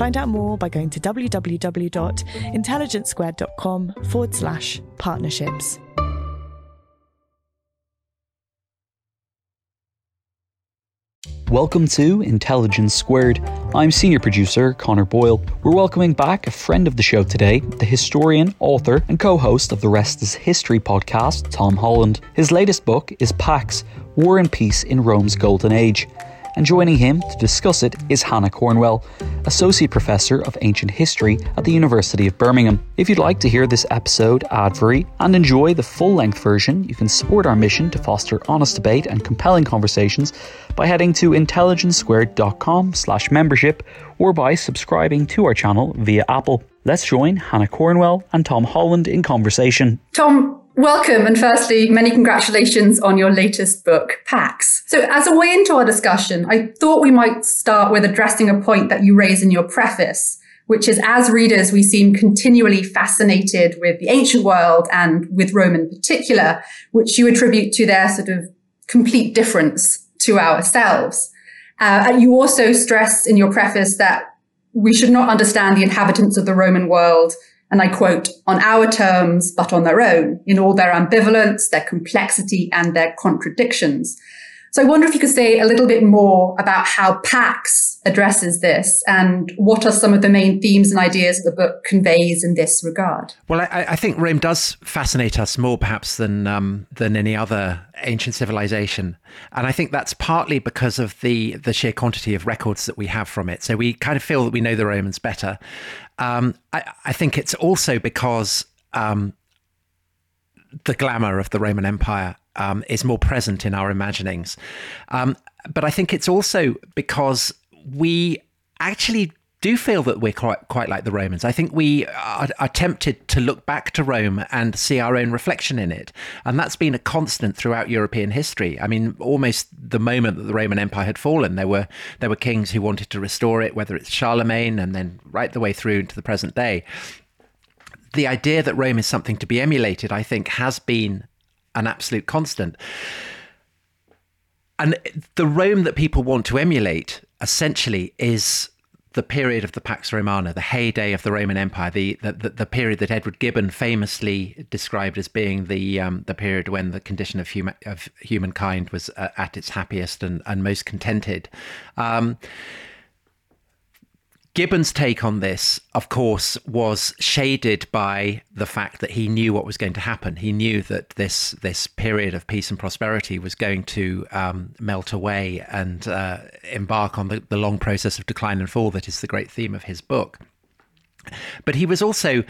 Find out more by going to www.intelligencesquared.com forward slash partnerships. Welcome to Intelligence Squared. I'm senior producer Connor Boyle. We're welcoming back a friend of the show today, the historian, author, and co host of the Rest is History podcast, Tom Holland. His latest book is Pax War and Peace in Rome's Golden Age and joining him to discuss it is Hannah Cornwell, Associate Professor of Ancient History at the University of Birmingham. If you'd like to hear this episode ad free and enjoy the full length version, you can support our mission to foster honest debate and compelling conversations by heading to intelligencesquared.com slash membership or by subscribing to our channel via Apple. Let's join Hannah Cornwell and Tom Holland in conversation. Tom, Welcome, and firstly, many congratulations on your latest book, Pax. So, as a way into our discussion, I thought we might start with addressing a point that you raise in your preface, which is as readers, we seem continually fascinated with the ancient world and with Rome in particular, which you attribute to their sort of complete difference to ourselves. Uh, and you also stress in your preface that we should not understand the inhabitants of the Roman world and I quote, on our terms, but on their own, in all their ambivalence, their complexity, and their contradictions. So I wonder if you could say a little bit more about how Pax addresses this and what are some of the main themes and ideas the book conveys in this regard. Well, I, I think Rome does fascinate us more perhaps than um, than any other ancient civilization, and I think that's partly because of the the sheer quantity of records that we have from it. So we kind of feel that we know the Romans better. Um, I, I, think it's also because um, the glamour of the Roman Empire um, is more present in our imaginings. Um, but I think it's also because we actually do feel that we're quite quite like the Romans. I think we are, are, tempted to look back to Rome and see our own reflection in it, and that's been a constant throughout European history. I mean, almost the moment that the Roman Empire had fallen, there were there were kings who wanted to restore it, whether it's Charlemagne, and then right the way through into the present day. The idea that Rome is something to be emulated, I think, has been an absolute constant. And the Rome that people want to emulate essentially is the period of the Pax Romana, the heyday of the Roman Empire, the the, the period that Edward Gibbon famously described as being the um, the period when the condition of human of humankind was uh, at its happiest and, and most contented. Um, Gibbon's take on this, of course, was shaded by the fact that he knew what was going to happen. He knew that this this period of peace and prosperity was going to um, melt away and uh, embark on the, the long process of decline and fall that is the great theme of his book. But he was also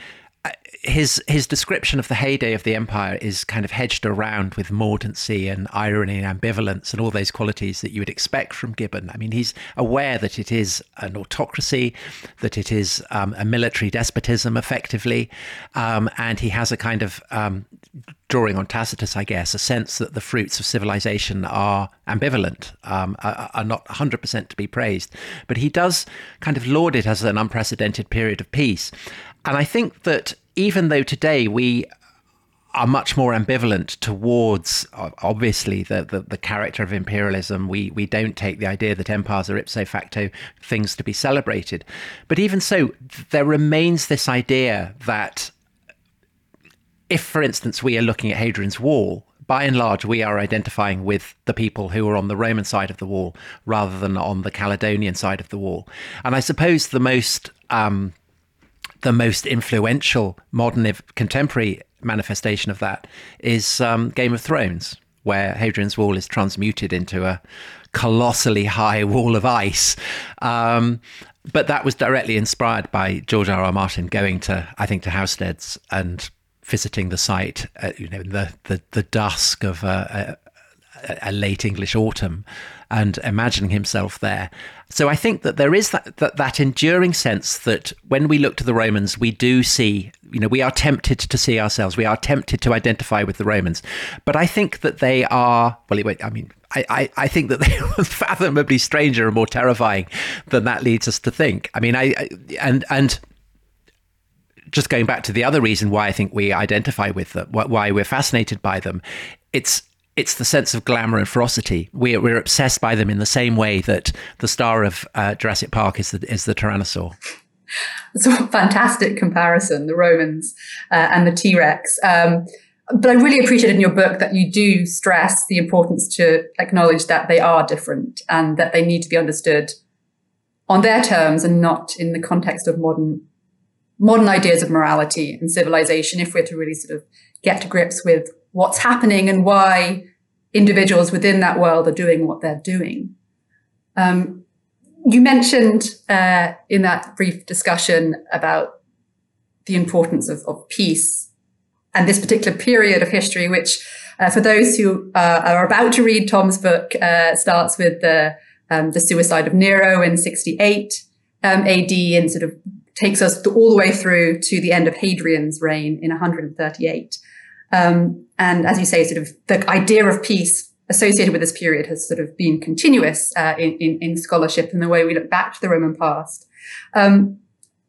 his his description of the heyday of the empire is kind of hedged around with mordancy and irony and ambivalence and all those qualities that you would expect from Gibbon. I mean, he's aware that it is an autocracy, that it is um, a military despotism, effectively, um, and he has a kind of um, drawing on Tacitus, I guess, a sense that the fruits of civilization are ambivalent, um, are, are, not 100% to be praised. But he does kind of laud it as an unprecedented period of peace. And I think that even though today we are much more ambivalent towards obviously the, the, the, character of imperialism. We we don't take the idea that empires are ipso facto things to be celebrated. But even so, there remains this idea that if, for instance, we are looking at Hadrian's Wall, by and large, we are identifying with the people who are on the Roman side of the wall rather than on the Caledonian side of the wall. And I suppose the most um, the most influential modern contemporary manifestation of that is um, Game of Thrones, where Hadrian's Wall is transmuted into a colossally high wall of ice. Um, but that was directly inspired by George R. R. Martin going to, I think, to Housesteads and visiting the site, uh, you know, in the, the, the dusk of a, a, a late English autumn and imagining himself there. So I think that there is that, that, that enduring sense that when we look to the Romans, we do see, you know, we are tempted to see ourselves, we are tempted to identify with the Romans. But I think that they are, well, I mean, I, I, I think that they are fathomably stranger and more terrifying than that leads us to think. I mean, I, I and and just going back to the other reason why I think we identify with them, why we're fascinated by them, it's it's the sense of glamour and ferocity. We're, we're obsessed by them in the same way that the star of uh, Jurassic Park is the, is the Tyrannosaur. It's a fantastic comparison, the Romans uh, and the T Rex. Um, but I really appreciate in your book that you do stress the importance to acknowledge that they are different and that they need to be understood on their terms and not in the context of modern modern ideas of morality and civilization if we're to really sort of get to grips with what's happening and why individuals within that world are doing what they're doing. Um, you mentioned uh, in that brief discussion about the importance of, of, peace and this particular period of history, which uh, for those who uh, are about to read Tom's book, uh, starts with the, um, the suicide of Nero in 68 um, AD and sort of takes us all the way through to the end of Hadrian's reign in 138. Um, and as you say, sort of the idea of peace associated with this period has sort of been continuous uh, in, in, in, scholarship and the way we look back to the Roman past. Um,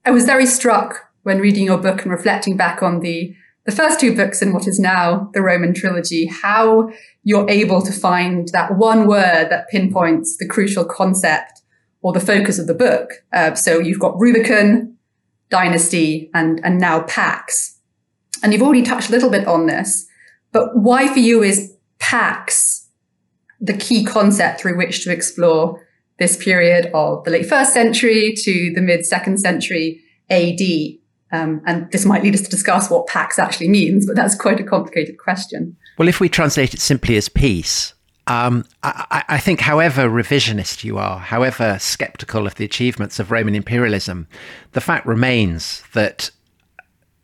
I was very struck when reading your book and reflecting back on the the first two books in what is now the Roman trilogy, how you're able to find that one word that pinpoints the crucial concept or the focus of the book. Uh, so you've got Rubicon, Dynasty, and, and now Pax. And you've already touched a little bit on this, but why for you is Pax the key concept through which to explore this period of the late first century to the mid second century AD? Um, and this might lead us to discuss what Pax actually means, but that's quite a complicated question. Well, if we translate it simply as peace, um, I, I, think, however revisionist you are, however skeptical of the achievements of Roman imperialism, the fact remains that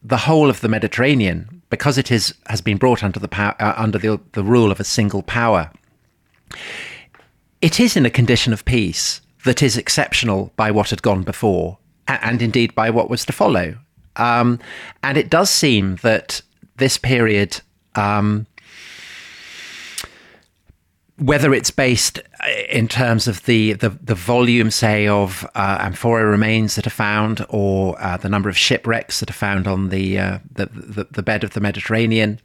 the whole of the Mediterranean, because it is has been brought under the power, uh, under the, the rule of a single power, it is in a condition of peace that is exceptional by what had gone before, and, and indeed by what was to follow. Um, and it does seem that this period um, whether it's based uh, in terms of the the, the volume, say, of uh, amphora remains that are found, or uh, the number of shipwrecks that are found on the, uh, the, the, the bed of the Mediterranean,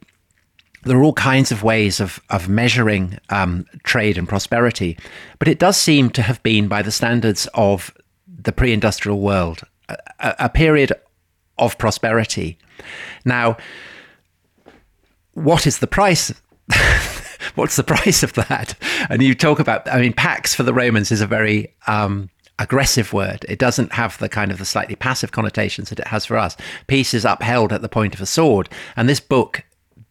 there are all kinds of ways of of measuring um, trade and prosperity, but it does seem to have been, by the standards of the pre-industrial world, a, a period of prosperity. Now, what is the price? what's the price of that? And you talk about, I mean, pax for the Romans is a very um, aggressive word. It doesn't have the kind of the slightly passive connotations that it has for us. Peace is upheld at the point of a sword, and this book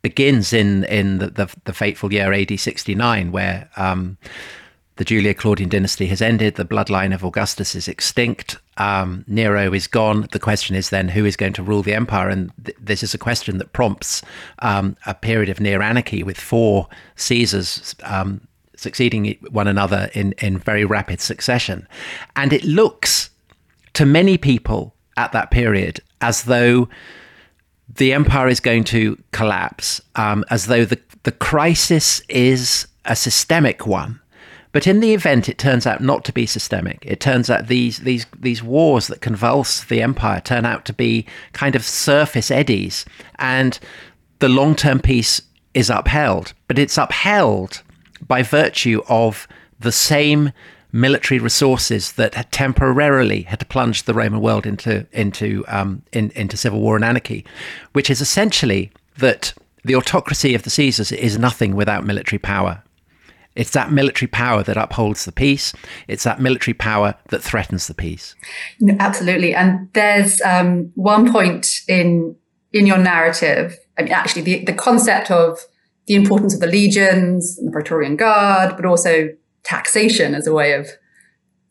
begins in in the the, the fateful year AD 69, where. Um, the Julio-Claudian dynasty has ended. The bloodline of Augustus is extinct. Um, Nero is gone. The question is then who is going to rule the empire? And th- this is a question that prompts um, a period of near anarchy with four Caesars um, succeeding one another in, in very rapid succession. And it looks to many people at that period as though the empire is going to collapse, um, as though the, the crisis is a systemic one But in the event, it turns out not to be systemic. It turns out these these these wars that convulse the empire turn out to be kind of surface eddies, and the long term peace is upheld. But it's upheld by virtue of the same military resources that had temporarily had plunged the Roman world into into um, in, into civil war and anarchy, which is essentially that the autocracy of the Caesars is nothing without military power. It's that military power that upholds the peace. It's that military power that threatens the peace. No, absolutely. And there's um, one point in in your narrative. I mean, actually, the, the concept of the importance of the legions and the Praetorian Guard, but also taxation as a way of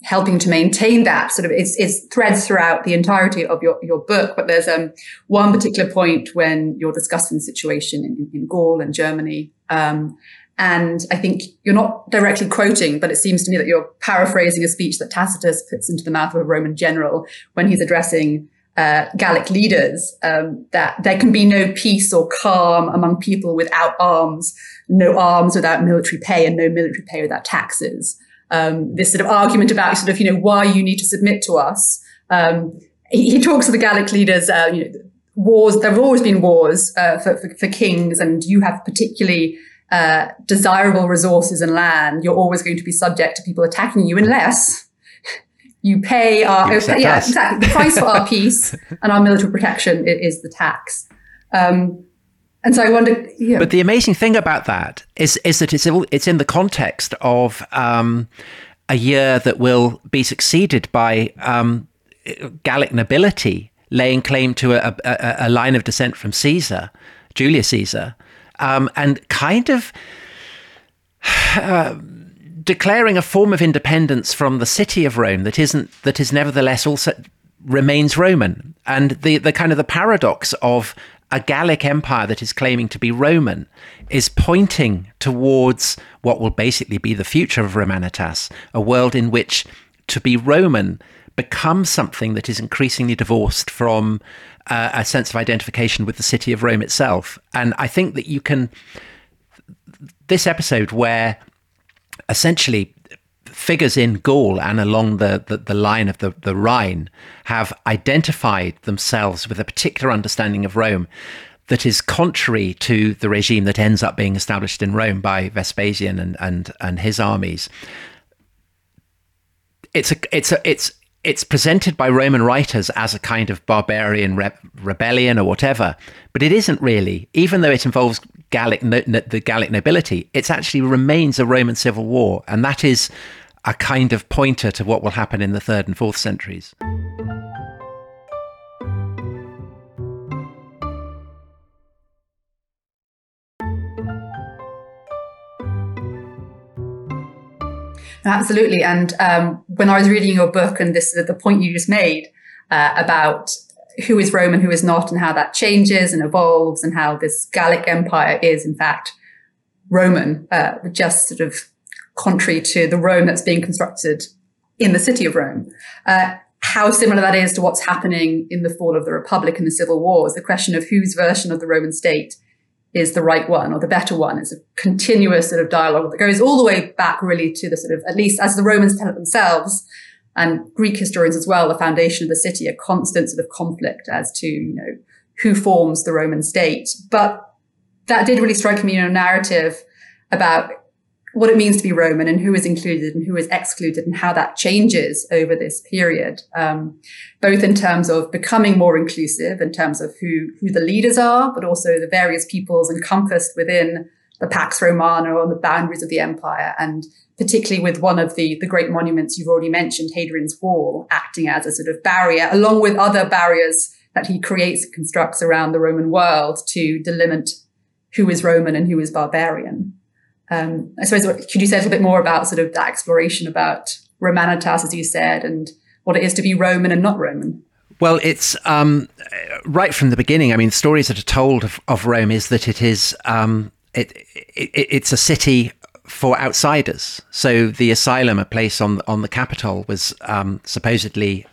helping to maintain that sort of it's, it's threads throughout the entirety of your, your book but there's um, one particular point when you're discussing the situation in, in gaul and germany um, and i think you're not directly quoting but it seems to me that you're paraphrasing a speech that tacitus puts into the mouth of a roman general when he's addressing uh, Gallic leaders um, that there can be no peace or calm among people without arms, no arms without military pay, and no military pay without taxes um, this sort of argument about sort of you know why you need to submit to us. Um, he, he, talks to the Gallic leaders. Uh, you know, wars. There have always been wars uh, for, for, for, kings, and you have particularly uh, desirable resources and land. You're always going to be subject to people attacking you unless you pay our you yeah us. exactly the price for our peace and our military protection is the tax. Um, and so I wonder. Yeah. But the amazing thing about that is is that it's it's in the context of um, a year that will be succeeded by um, Gallic nobility laying claim to a, a, a, line of descent from Caesar, Julius Caesar, um, and kind of. Uh, declaring a form of independence from the city of Rome that isn't that is nevertheless also remains Roman, and the the kind of the paradox of a Gallic empire that is claiming to be Roman is pointing towards what will basically be the future of Romanitas, a world in which to be Roman becomes something that is increasingly divorced from uh, a sense of identification with the city of Rome itself. And I think that you can, this episode where essentially figures in Gaul and along the, the, the, line of the, the Rhine have identified themselves with a particular understanding of Rome that is contrary to the regime that ends up being established in Rome by Vespasian and, and, and his armies. It's a, it's a, it's, it's presented by Roman writers as a kind of barbarian re- rebellion or whatever, but it isn't really. Even though it involves Gallic no, the Gallic nobility, it actually remains a Roman civil war, and that is a kind of pointer to what will happen in the third and fourth centuries. Absolutely. And um, when I was reading your book and this is the point you just made uh, about who is Rome and who is not, and how that changes and evolves, and how this Gallic Empire is in fact Roman, uh, just sort of contrary to the Rome that's being constructed in the city of Rome. Uh, how similar that is to what's happening in the fall of the Republic and the Civil Wars, the question of whose version of the Roman state is the right one or the better one. It's a continuous sort of dialogue that goes all the way back really to the sort of, at least as the Romans tell it themselves, and Greek historians as well, the foundation of the city, a constant sort of conflict as to, you know, who forms the Roman state. But that did really strike me in a narrative about what it means to be Roman and who is included and who is excluded and how that changes over this period, um, both in terms of becoming more inclusive in terms of who, who the leaders are, but also the various peoples encompassed within the Pax Romana on the boundaries of the empire. And particularly with one of the, the great monuments you've already mentioned, Hadrian's Wall, acting as a sort of barrier, along with other barriers that he creates and constructs around the Roman world to delimit who is Roman and who is barbarian. Um, I suppose, could you say a little bit more about sort of that exploration about Romanitas, as you said, and what it is to be Roman and not Roman? Well, it's um, right from the beginning. I mean, stories that are told of, of Rome is that it is um, it, it, it's a city for outsiders. So the asylum, a place on on the Capitol, was um, supposedly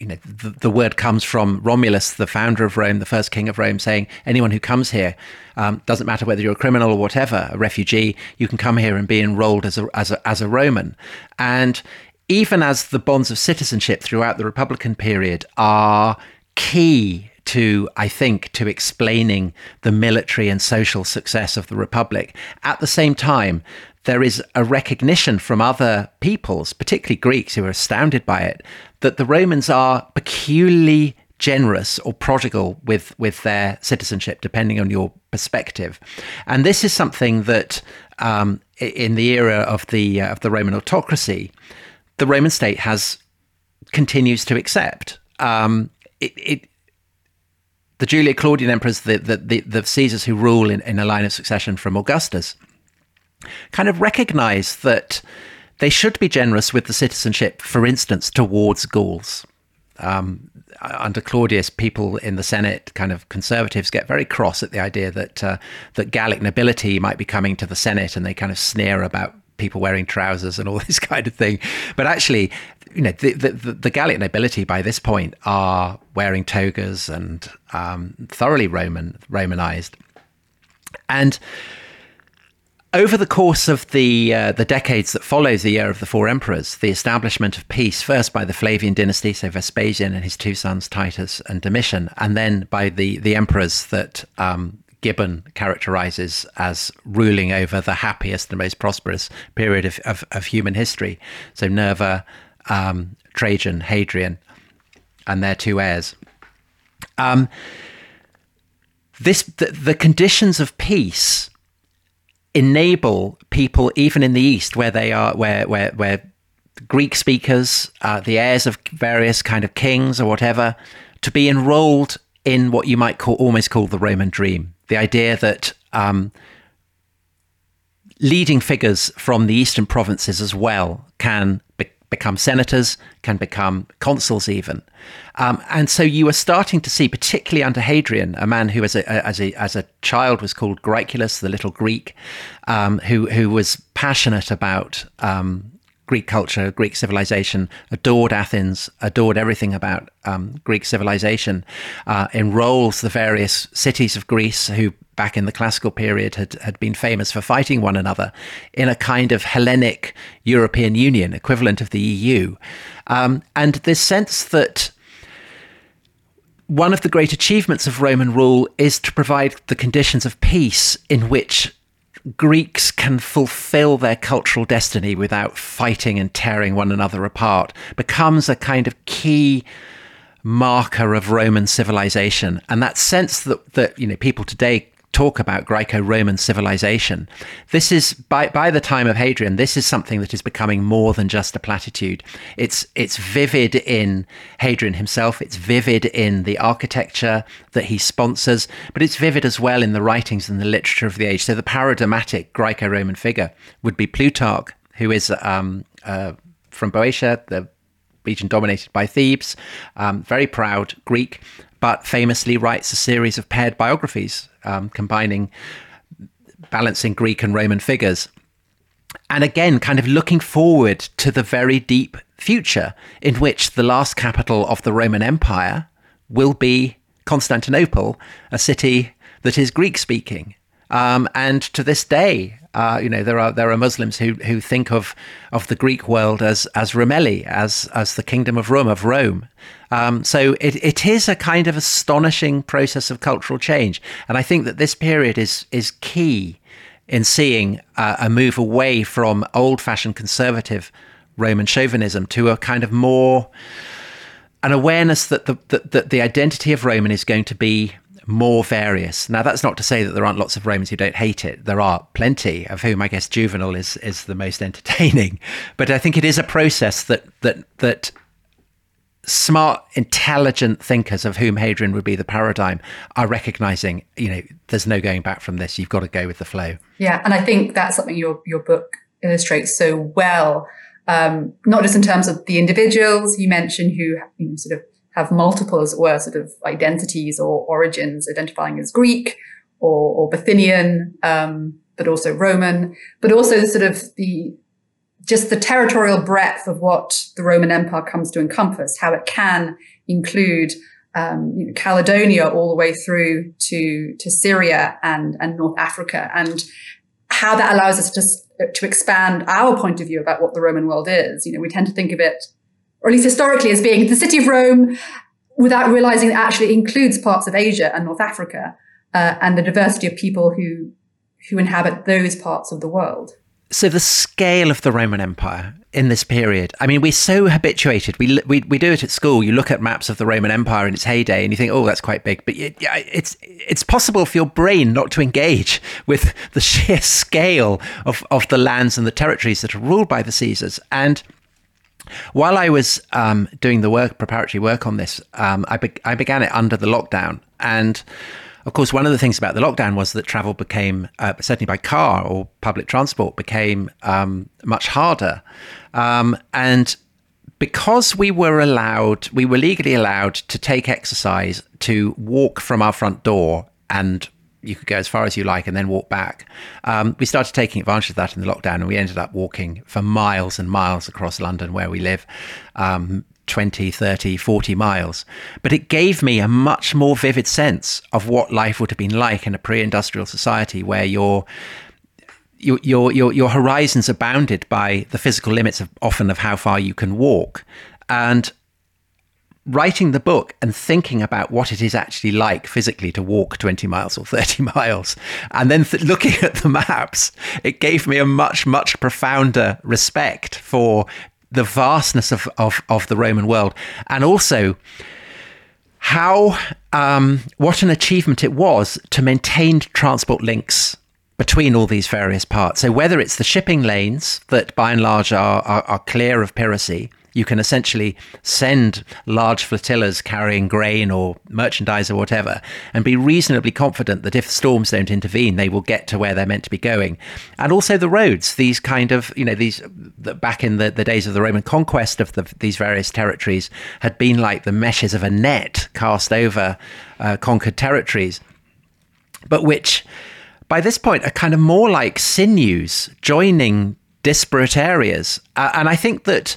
you know, the, the, word comes from Romulus, the founder of Rome, the first king of Rome, saying anyone who comes here, um, doesn't matter whether you're a criminal or whatever, a refugee, you can come here and be enrolled as a, as a, as a Roman. And even as the bonds of citizenship throughout the Republican period are key to, I think, to explaining the military and social success of the Republic, at the same time, there is a recognition from other peoples, particularly Greeks who are astounded by it, that the Romans are peculiarly generous or prodigal with with their citizenship, depending on your perspective. And this is something that, um, in the era of the uh, of the Roman autocracy, the Roman state has continues to accept. Um, it, it, the Julio-Claudian emperors, the, the, the, the Caesars who rule in, in a line of succession from Augustus, kind of recognize that they should be generous with the citizenship, for instance, towards Gauls. Um, under Claudius, people in the Senate, kind of conservatives, get very cross at the idea that uh, that Gallic nobility might be coming to the Senate, and they kind of sneer about people wearing trousers and all this kind of thing. But actually, you know, the, the, the Gallic nobility by this point are wearing togas and um, thoroughly Roman Romanized, and over the course of the uh, the decades that follows the year of the four emperors, the establishment of peace first by the Flavian dynasty, so Vespasian and his two sons Titus and Domitian, and then by the the emperors that um, Gibbon characterizes as ruling over the happiest and most prosperous period of, of, of human history. So Nerva, um, Trajan, Hadrian, and their two heirs. Um, this the, the conditions of peace enable people, even in the East, where they are, where where where Greek speakers, uh, the heirs of various kind of kings or whatever, to be enrolled in what you might call almost call the Roman dream. The idea that um, leading figures from the eastern provinces as well can be- become senators, can become consuls even. Um, and so you are starting to see, particularly under Hadrian, a man who, as a, as a, as a child, was called Graeculus, the little Greek, um, who, who was passionate about um, Greek culture, Greek civilization, adored Athens, adored everything about um, Greek civilization, uh, enrolls the various cities of Greece who, back in the classical period, had, had been famous for fighting one another in a kind of Hellenic European Union, equivalent of the EU. Um, and this sense that one of the great achievements of Roman rule is to provide the conditions of peace in which Greeks can fulfill their cultural destiny without fighting and tearing one another apart becomes a kind of key marker of Roman civilization. And that sense that, that you know people today talk about Greco-Roman civilization. This is by by the time of Hadrian, this is something that is becoming more than just a platitude. It's it's vivid in Hadrian himself. It's vivid in the architecture that he sponsors, but it's vivid as well in the writings and the literature of the age. So the paradigmatic Greco-Roman figure would be Plutarch, who is um, uh, from Boeotia, the region dominated by Thebes, um, very proud Greek, but famously writes a series of paired biographies um, combining balancing Greek and Roman figures. And again, kind of looking forward to the very deep future in which the last capital of the Roman Empire will be Constantinople, a city that is Greek speaking. Um, and to this day, uh, you know, there are there are Muslims who who think of of the Greek world as as Rumeli, as as the kingdom of Rome of Rome. Um, so it, it is a kind of astonishing process of cultural change, and I think that this period is is key in seeing uh, a move away from old fashioned conservative Roman chauvinism to a kind of more an awareness that the that, that the identity of Roman is going to be more various. Now, that's not to say that there aren't lots of Romans who don't hate it. There are plenty, of whom I guess Juvenal is is the most entertaining. But I think it is a process that that that smart, intelligent thinkers, of whom Hadrian would be the paradigm, are recognizing. You know, there's no going back from this. You've got to go with the flow. Yeah, and I think that's something your your book illustrates so well. Um, not just in terms of the individuals you mentioned who you know, sort of have multiple, as it were, sort of identities or origins, identifying as Greek or, or Bithynian, um, but also Roman, but also sort of the just the territorial breadth of what the Roman Empire comes to encompass, how it can include um, you know, Caledonia all the way through to to Syria and and North Africa, and how that allows us to to expand our point of view about what the Roman world is. You know, we tend to think of it, or at least historically, as being the city of Rome, without realizing it actually includes parts of Asia and North Africa, uh, and the diversity of people who who inhabit those parts of the world. So the scale of the Roman Empire in this period. I mean, we're so habituated. We, we we do it at school. You look at maps of the Roman Empire in its heyday, and you think, "Oh, that's quite big." But it, it's it's possible for your brain not to engage with the sheer scale of of the lands and the territories that are ruled by the Caesars. And while I was um, doing the work, preparatory work on this, um, I be- I began it under the lockdown, and of course, one of the things about the lockdown was that travel became, uh, certainly by car or public transport, became um, much harder. Um, and because we were allowed, we were legally allowed to take exercise, to walk from our front door and you could go as far as you like and then walk back. Um, we started taking advantage of that in the lockdown, and we ended up walking for miles and miles across London, where we live, um, 20, 30, 40 miles. But it gave me a much more vivid sense of what life would have been like in a pre industrial society where your your, your your horizons are bounded by the physical limits of often of how far you can walk and writing the book and thinking about what it is actually like physically to walk 20 miles or 30 miles and then th- looking at the maps it gave me a much much profounder respect for the vastness of, of, of the Roman world, and also how um, what an achievement it was to maintain transport links between all these various parts. So whether it's the shipping lanes that by and large are, are, are clear of piracy, you can essentially send large flotillas carrying grain or merchandise or whatever and be reasonably confident that if storms don't intervene, they will get to where they're meant to be going. And also the roads, these kind of, you know, these back in the, the days of the Roman conquest of the, these various territories had been like the meshes of a net cast over uh, conquered territories, but which by this point are kind of more like sinews joining disparate areas. Uh, and I think that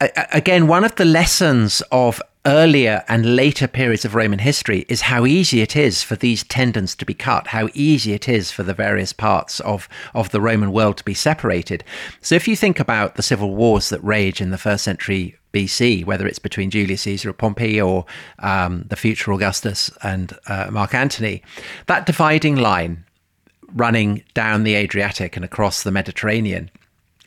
again, one of the lessons of earlier and later periods of Roman history is how easy it is for these tendons to be cut, how easy it is for the various parts of, of the Roman world to be separated. So if you think about the civil wars that rage in the first century BC, whether it's between Julius Caesar or Pompey or um, the future Augustus and uh, Mark Antony, that dividing line running down the Adriatic and across the Mediterranean,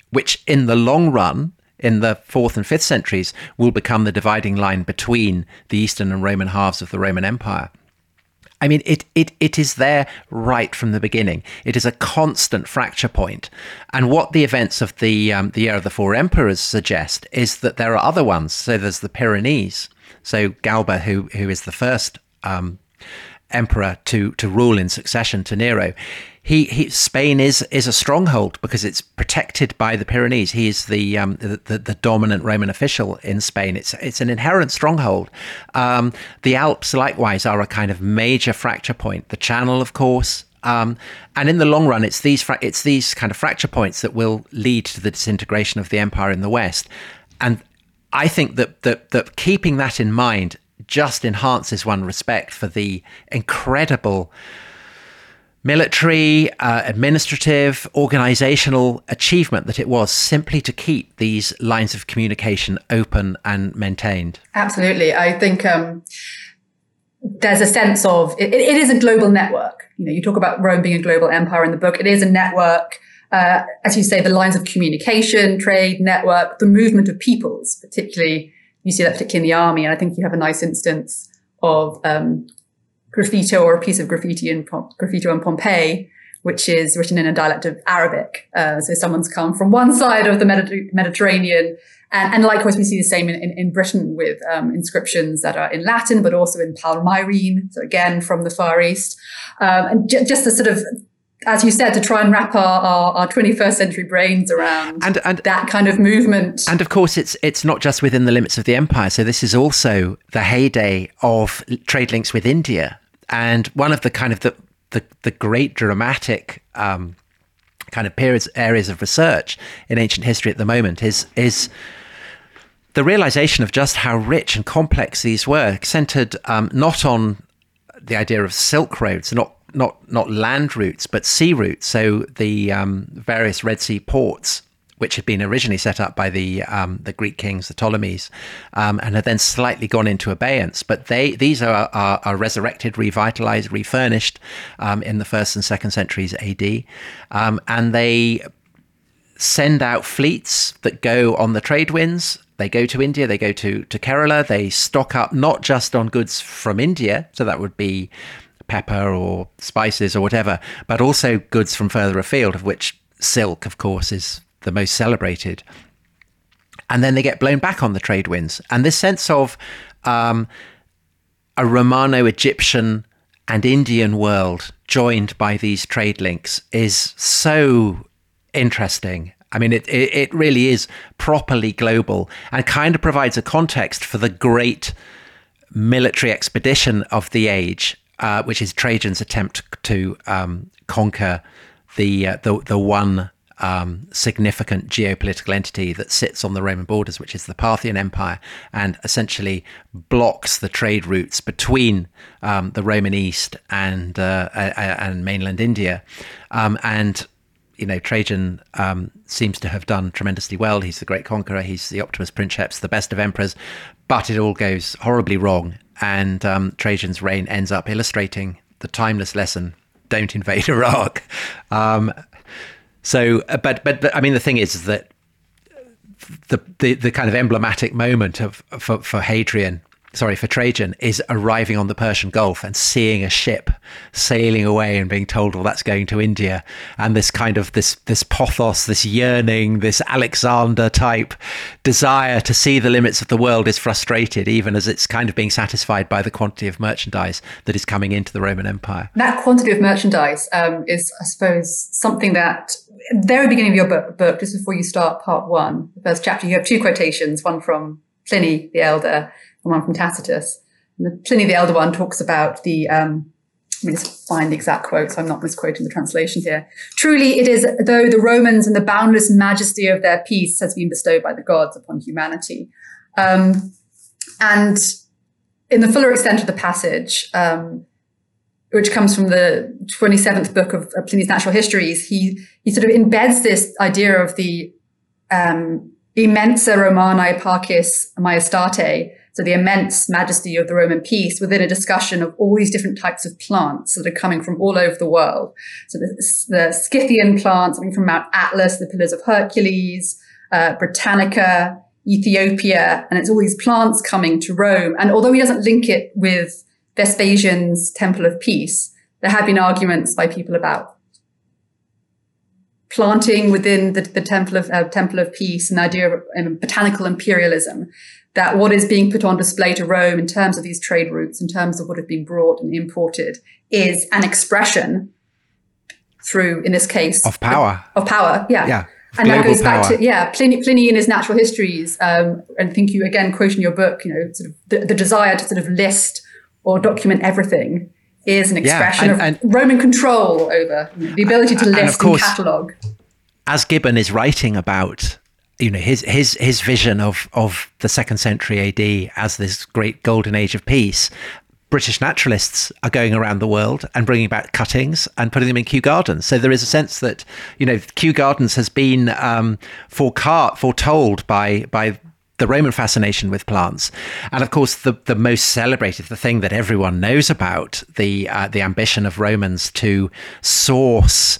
which in the long run in the fourth and fifth centuries will become the dividing line between the Eastern and Roman halves of the Roman Empire. I mean, it, it, it is there right from the beginning. It is a constant fracture point. And what the events of the, um, the Year of the Four Emperors suggest is that there are other ones. So there's the Pyrenees. So Galba, who, who is the first um, emperor to, to rule in succession to Nero, he, he Spain is is a stronghold because it's protected by the Pyrenees. He is the um, the, the, dominant Roman official in Spain. It's it's an inherent stronghold. Um, the Alps likewise are a kind of major fracture point. The Channel, of course. Um, and in the long run, it's these fra- it's these kind of fracture points that will lead to the disintegration of the empire in the West. And I think that that, that keeping that in mind just enhances one respect for the incredible military, uh, administrative, organizational achievement that it was simply to keep these lines of communication open and maintained. Absolutely. I think um, there's a sense of it, it is a global network. You know, you talk about Rome being a global empire in the book, it is a network. Uh, as you say, the lines of communication, trade, network, the movement of peoples, particularly, you see that particularly in the army. And I think you have a nice instance of um, graffito or a piece of graffiti in graffito in Pompeii, which is written in a dialect of Arabic. Uh, so someone's come from one side of the Mediter- Mediterranean. And, and, likewise, we see the same in, in, in Britain with um, inscriptions that are in Latin, but also in Palmyrene. So again, from the Far East. Um, and j- just the sort of as you said, to try and wrap our, our, our 21st century brains around and, and, that kind of movement. And of course, it's it's not just within the limits of the empire. So this is also the heyday of trade links with India, and one of the kind of the the, the great dramatic um, kind of periods areas of research in ancient history at the moment is is the realization of just how rich and complex these were, centered um, not on the idea of silk roads, not not not land routes, but sea routes. So the um, various Red Sea ports, which had been originally set up by the um, the Greek kings, the Ptolemies, um, and had then slightly gone into abeyance. But they these are are, are resurrected, revitalized, refurnished um, in the first and second centuries AD, um, and they send out fleets that go on the trade winds. They go to India, they go to, to Kerala, they stock up not just on goods from India, so that would be pepper or spices or whatever, but also goods from further afield, of which silk, of course, is the most celebrated. And then they get blown back on the trade winds. And this sense of um, a Romano Egyptian and Indian world joined by these trade links is so interesting I mean, it, it, it really is properly global and kind of provides a context for the great military expedition of the age, uh, which is Trajan's attempt to um, conquer the, uh, the the one um, significant geopolitical entity that sits on the Roman borders, which is the Parthian Empire, and essentially blocks the trade routes between um, the Roman East and uh, and mainland India, um, and you know, Trajan um, seems to have done tremendously well. He's the great conqueror. He's the Optimus Princeps, the best of emperors, but it all goes horribly wrong. And um, Trajan's reign ends up illustrating the timeless lesson: don't invade Iraq. So, uh, but, but I mean, the thing is, is that the, the the kind of emblematic moment of for, for Hadrian sorry, for Trajan is arriving on the Persian Gulf and seeing a ship sailing away and being told, well, that's going to India. And this kind of this this pothos, this yearning, this Alexander type desire to see the limits of the world is frustrated, even as it's kind of being satisfied by the quantity of merchandise that is coming into the Roman Empire. That quantity of merchandise um, is, I suppose, something that very beginning of your book, just before you start part one, the first chapter, you have two quotations, one from Pliny the Elder and one from Tacitus. And the Pliny the Elder one talks about the, um, let me just find the exact quote, so I'm not misquoting the translation here. Truly, it is though the Romans and the boundless majesty of their peace has been bestowed by the gods upon humanity. Um, and in the fuller extent of the passage, um, which comes from the 27th book of, Pliny's Natural Histories, he, he sort of embeds this idea of the um, immensa Romanae pacis majestate, so the immense majesty of the Roman peace within a discussion of all these different types of plants that are coming from all over the world. So the, the Scythian plants coming from Mount Atlas, the Pillars of Hercules, uh, Britannica, Ethiopia, and it's all these plants coming to Rome. And although he doesn't link it with Vespasian's Temple of Peace, there have been arguments by people about planting within the, the Temple of uh, Temple of Peace an idea of um, botanical imperialism that what is being put on display to Rome in terms of these trade routes, in terms of what is being brought and imported, is an expression through, in this case, of power. Of power, yeah. Yeah. And that goes power. back to, yeah, Pliny, Pliny in his natural histories, um, and I think you again quote in your book, you know, sort of the, the desire to sort of list or document everything is an expression yeah, and, of and, Roman control over the ability to list and, course, and catalogue. As Gibbon is writing about you know his his his vision of of the second century AD as this great golden age of peace. British naturalists are going around the world and bringing back cuttings and putting them in Kew Gardens. So there is a sense that you know Kew Gardens has been um, foretold by by the Roman fascination with plants, and of course the the most celebrated, the thing that everyone knows about, the uh, the ambition of Romans to source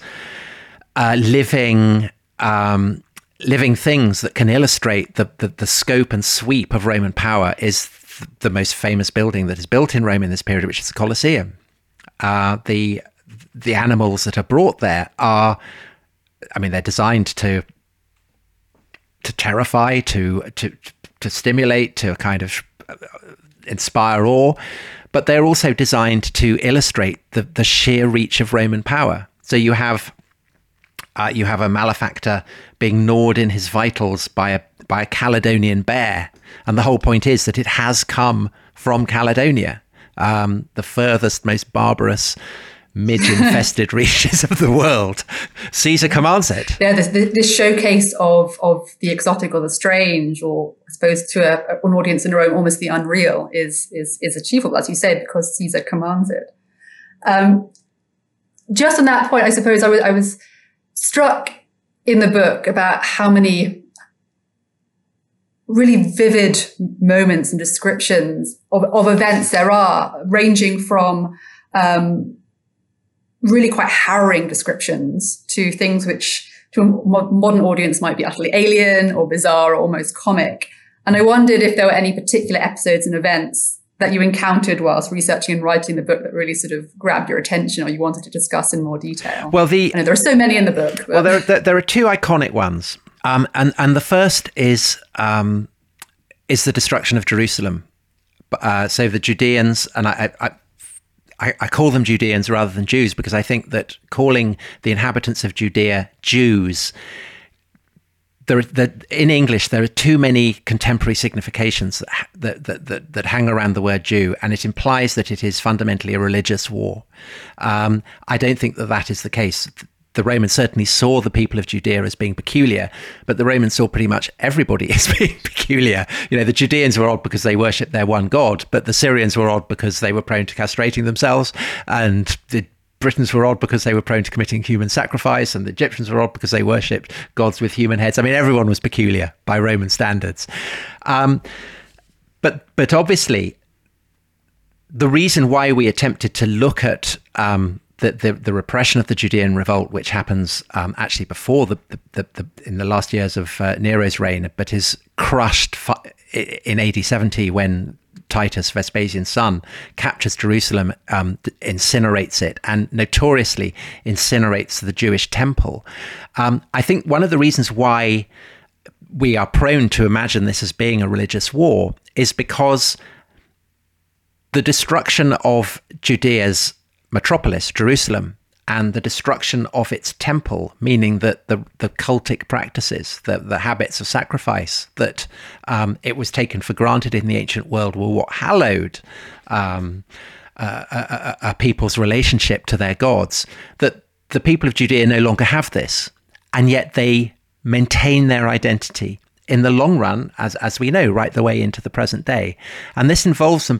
uh, living. Um, living things that can illustrate the, the, the scope and sweep of Roman power is th- the most famous building that is built in Rome in this period, which is the Colosseum. Uh, the the animals that are brought there are, I mean, they're designed to to terrify, to to to stimulate, to kind of uh, inspire awe, but they're also designed to illustrate the the sheer reach of Roman power. So you have uh, you have a malefactor being gnawed in his vitals by a by a Caledonian bear, and the whole point is that it has come from Caledonia, um, the furthest, most barbarous midge infested reaches of the world. Caesar commands it. Yeah, this, this, showcase of, of the exotic or the strange, or I suppose to a, an audience in Rome, almost the unreal, is, is, is achievable, as you said, because Caesar commands it. Um, just on that point, I suppose I was, I was struck in the book about how many really vivid moments and descriptions of, of events there are, ranging from um, really quite harrowing descriptions to things which to a modern audience might be utterly alien or bizarre or almost comic. And I wondered if there were any particular episodes and events that you encountered whilst researching and writing the book that really sort of grabbed your attention or you wanted to discuss in more detail? Well, the I know there are so many in the book. But. Well, there, there, there, are two iconic ones, um, and and the first is um, is the destruction of Jerusalem. Uh, so the Judeans, and I, I, I, I call them Judeans rather than Jews because I think that calling the inhabitants of Judea Jews there, in English, there are too many contemporary significations that, that, that, that, hang around the word Jew, and it implies that it is fundamentally a religious war. Um, I don't think that that is the case the Romans certainly saw the people of Judea as being peculiar, but the Romans saw pretty much everybody as being peculiar. You know, the Judeans were odd because they worshipped their one god, but the Syrians were odd because they were prone to castrating themselves, and the Britons were odd because they were prone to committing human sacrifice, and the Egyptians were odd because they worshipped gods with human heads. I mean, everyone was peculiar by Roman standards. Um, but but obviously, the reason why we attempted to look at um, the, the, the, repression of the Judean revolt, which happens um, actually before the, the, the, in the last years of uh, Nero's reign, but is crushed in AD 70 when Titus, Vespasian's son, captures Jerusalem, um, incinerates it, and notoriously incinerates the Jewish temple. Um, I think one of the reasons why we are prone to imagine this as being a religious war is because the destruction of Judea's metropolis, Jerusalem, and the destruction of its temple, meaning that the, the cultic practices, the, the habits of sacrifice that um, it was taken for granted in the ancient world were what hallowed um, a, a, a people's relationship to their gods, that the people of Judea no longer have this, and yet they maintain their identity in the long run, as as we know, right the way into the present day. And this involves them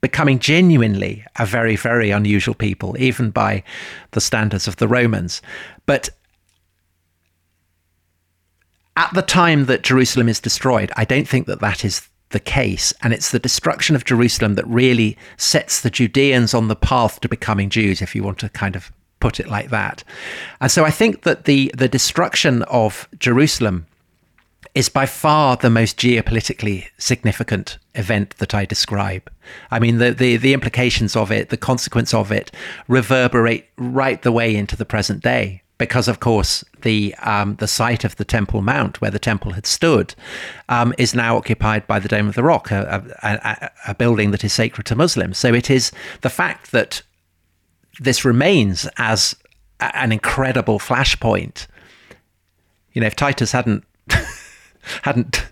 becoming genuinely a very, very unusual people, even by the standards of the Romans. But at the time that Jerusalem is destroyed, I don't think that that is the case. And it's the destruction of Jerusalem that really sets the Judeans on the path to becoming Jews, if you want to kind of put it like that. And so I think that the, the destruction of Jerusalem is by far the most geopolitically significant event that I describe. I mean, the, the, the, implications of it, the consequence of it, reverberate right the way into the present day. Because, of course, the um, the site of the Temple Mount, where the temple had stood, um, is now occupied by the Dome of the Rock, a, a, a building that is sacred to Muslims. So it is the fact that this remains as an incredible flashpoint. You know, if Titus hadn't hadn't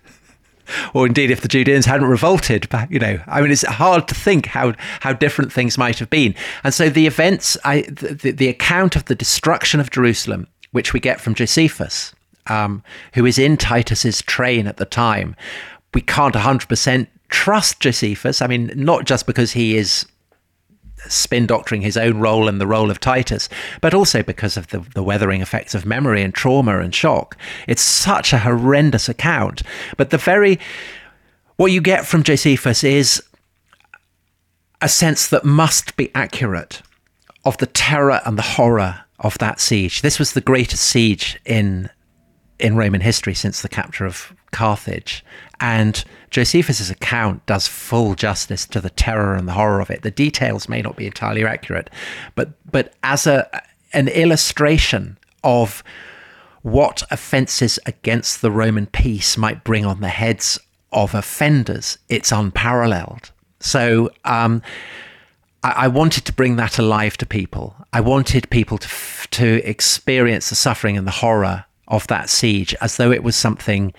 or indeed if the Judeans hadn't revolted. But you know, I mean, it's hard to think how how different things might have been. And so the events, I, the, the account of the destruction of Jerusalem, which we get from Josephus, um, who is in Titus's train at the time, we can't hundred percent trust Josephus. I mean, not just because he is spin doctoring his own role and the role of Titus, but also because of the, the weathering effects of memory and trauma and shock. It's such a horrendous account. But the very, what you get from Josephus is a sense that must be accurate of the terror and the horror of that siege. This was the greatest siege in in Roman history since the capture of Carthage. And Josephus's account does full justice to the terror and the horror of it. The details may not be entirely accurate, but but as a an illustration of what offences against the Roman peace might bring on the heads of offenders, it's unparalleled. So um, I, I, wanted to bring that alive to people. I wanted people to to experience the suffering and the horror of that siege as though it was something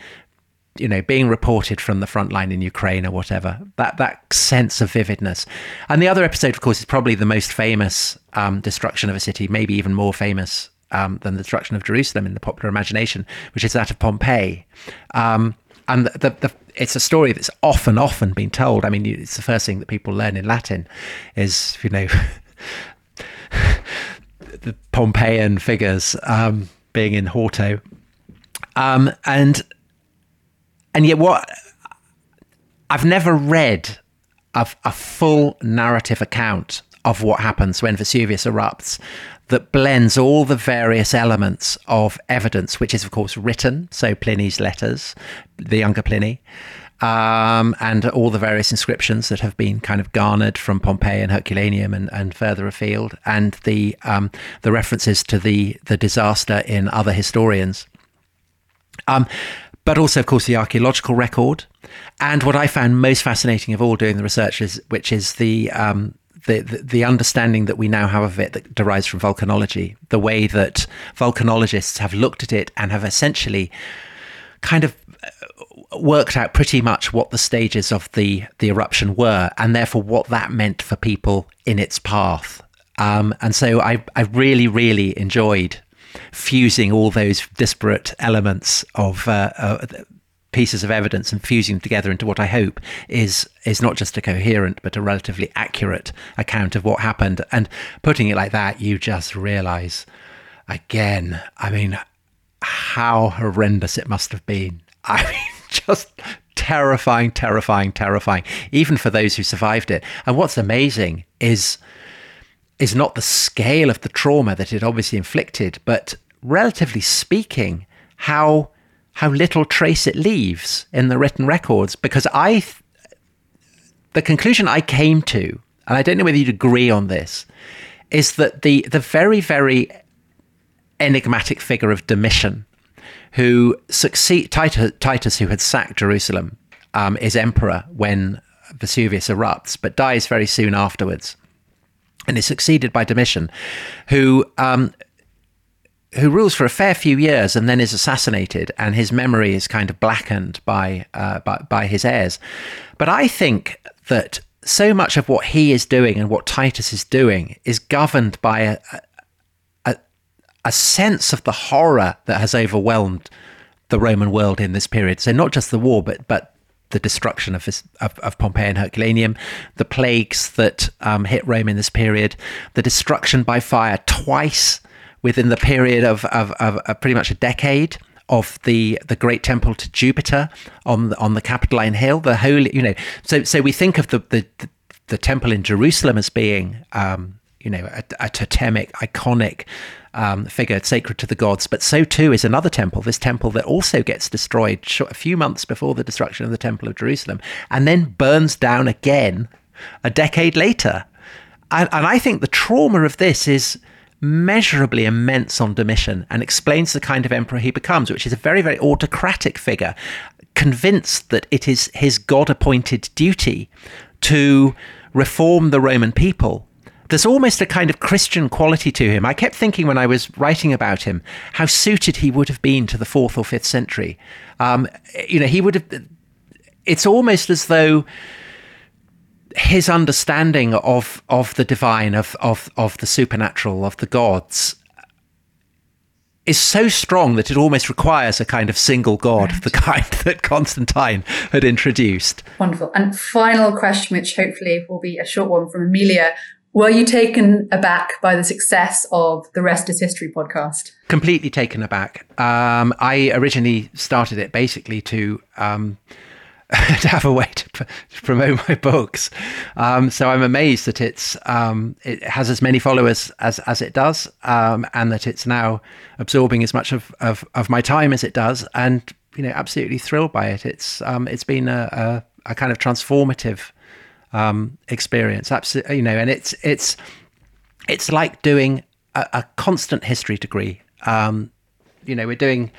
you know, being reported from the front line in Ukraine or whatever. That that sense of vividness. And the other episode, of course, is probably the most famous um, destruction of a city, maybe even more famous um, than the destruction of Jerusalem in the popular imagination, which is that of Pompeii. Um, and the, the, the, it's a story that's often, often been told. I mean, it's the first thing that people learn in Latin is, you know, the Pompeian figures um, being in Horto. Um, and and yet, what I've never read a, a full narrative account of what happens when Vesuvius erupts that blends all the various elements of evidence, which is, of course, written. So, Pliny's letters, the younger Pliny, um, and all the various inscriptions that have been kind of garnered from Pompeii and Herculaneum and, and further afield, and the um, the references to the the disaster in other historians. Um, but also, of course, the archaeological record. And what I found most fascinating of all doing the research is, which is the, um, the, the, the understanding that we now have of it that derives from volcanology, the way that volcanologists have looked at it and have essentially kind of uh, worked out pretty much what the stages of the the eruption were, and therefore what that meant for people in its path. Um, and so I I really really enjoyed fusing all those disparate elements of uh, uh, pieces of evidence and fusing them together into what I hope is is not just a coherent but a relatively accurate account of what happened. And putting it like that, you just realise again. I mean, how horrendous it must have been. I mean, just terrifying, terrifying, terrifying, even for those who survived it. And what's amazing is is not the scale of the trauma that it obviously inflicted, but relatively speaking, how how little trace it leaves in the written records. Because I, the conclusion I came to, and I don't know whether you'd agree on this, is that the the very very enigmatic figure of Domitian, who succeed Titus, Titus who had sacked Jerusalem, um, is emperor when Vesuvius erupts, but dies very soon afterwards and is succeeded by Domitian, who um, who rules for a fair few years and then is assassinated, and his memory is kind of blackened by uh, by, by his heirs. But I think that so much of what he is doing and what Titus is doing is governed by a, a, a sense of the horror that has overwhelmed the Roman world in this period. So not just the war, but but the destruction of, this, of, of Pompeii and Herculaneum, the plagues that um, hit Rome in this period, the destruction by fire twice within the period of, of, of, of pretty much a decade of the the great temple to Jupiter on the, on the Capitoline Hill, the holy, you know. So so we think of the the, the temple in Jerusalem as being, um, you know, a, a totemic, iconic um, figure sacred to the gods. But so too is another temple, this temple that also gets destroyed a few months before the destruction of the Temple of Jerusalem and then burns down again a decade later. And, and I think the trauma of this is measurably immense on Domitian and explains the kind of emperor he becomes, which is a very, very autocratic figure, convinced that it is his God appointed duty to reform the Roman people there's almost a kind of Christian quality to him. I kept thinking when I was writing about him how suited he would have been to the fourth or fifth century. Um, you know, he would have. It's almost as though his understanding of of the divine, of of of the supernatural, of the gods, is so strong that it almost requires a kind of single god, right. the kind that Constantine had introduced. Wonderful. And final question, which hopefully will be a short one from Amelia. Were you taken aback by the success of the Rest is History podcast? Completely taken aback. Um, I originally started it basically to. Um, to have a way to, to promote my books, um, so I'm amazed that it's um, it has as many followers as as it does, um, and that it's now absorbing as much of, of, of my time as it does, and you know, absolutely thrilled by it. It's um, it's been a, a, a kind of transformative um, experience. Absolutely, you know, and it's it's it's like doing a, a constant history degree. Um, you know, we're doing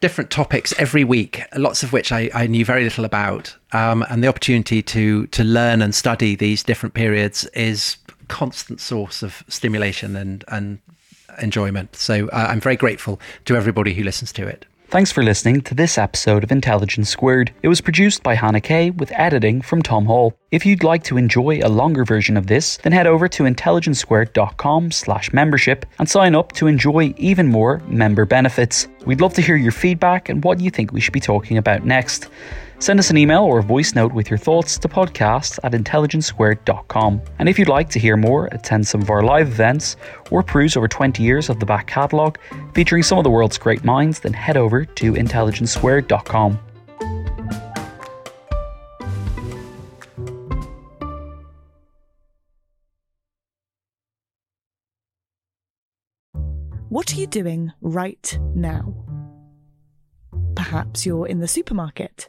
different topics every week, lots of which I, I knew very little about, um, and the opportunity to to learn and study these different periods is constant source of stimulation and and enjoyment. So uh, I'm very grateful to everybody who listens to it. Thanks for listening to this episode of Intelligence Squared. It was produced by Hannah Kay with editing from Tom Hall. If you'd like to enjoy a longer version of this, then head over to intelligencesquared.com slash membership and sign up to enjoy even more member benefits. We'd love to hear your feedback and what you think we should be talking about next. Send us an email or a voice note with your thoughts to podcast at intelligencesquared.com. And if you'd like to hear more, attend some of our live events, or peruse over 20 years of the back catalogue featuring some of the world's great minds, then head over to intelligencesquared.com. What are you doing right now? Perhaps you're in the supermarket.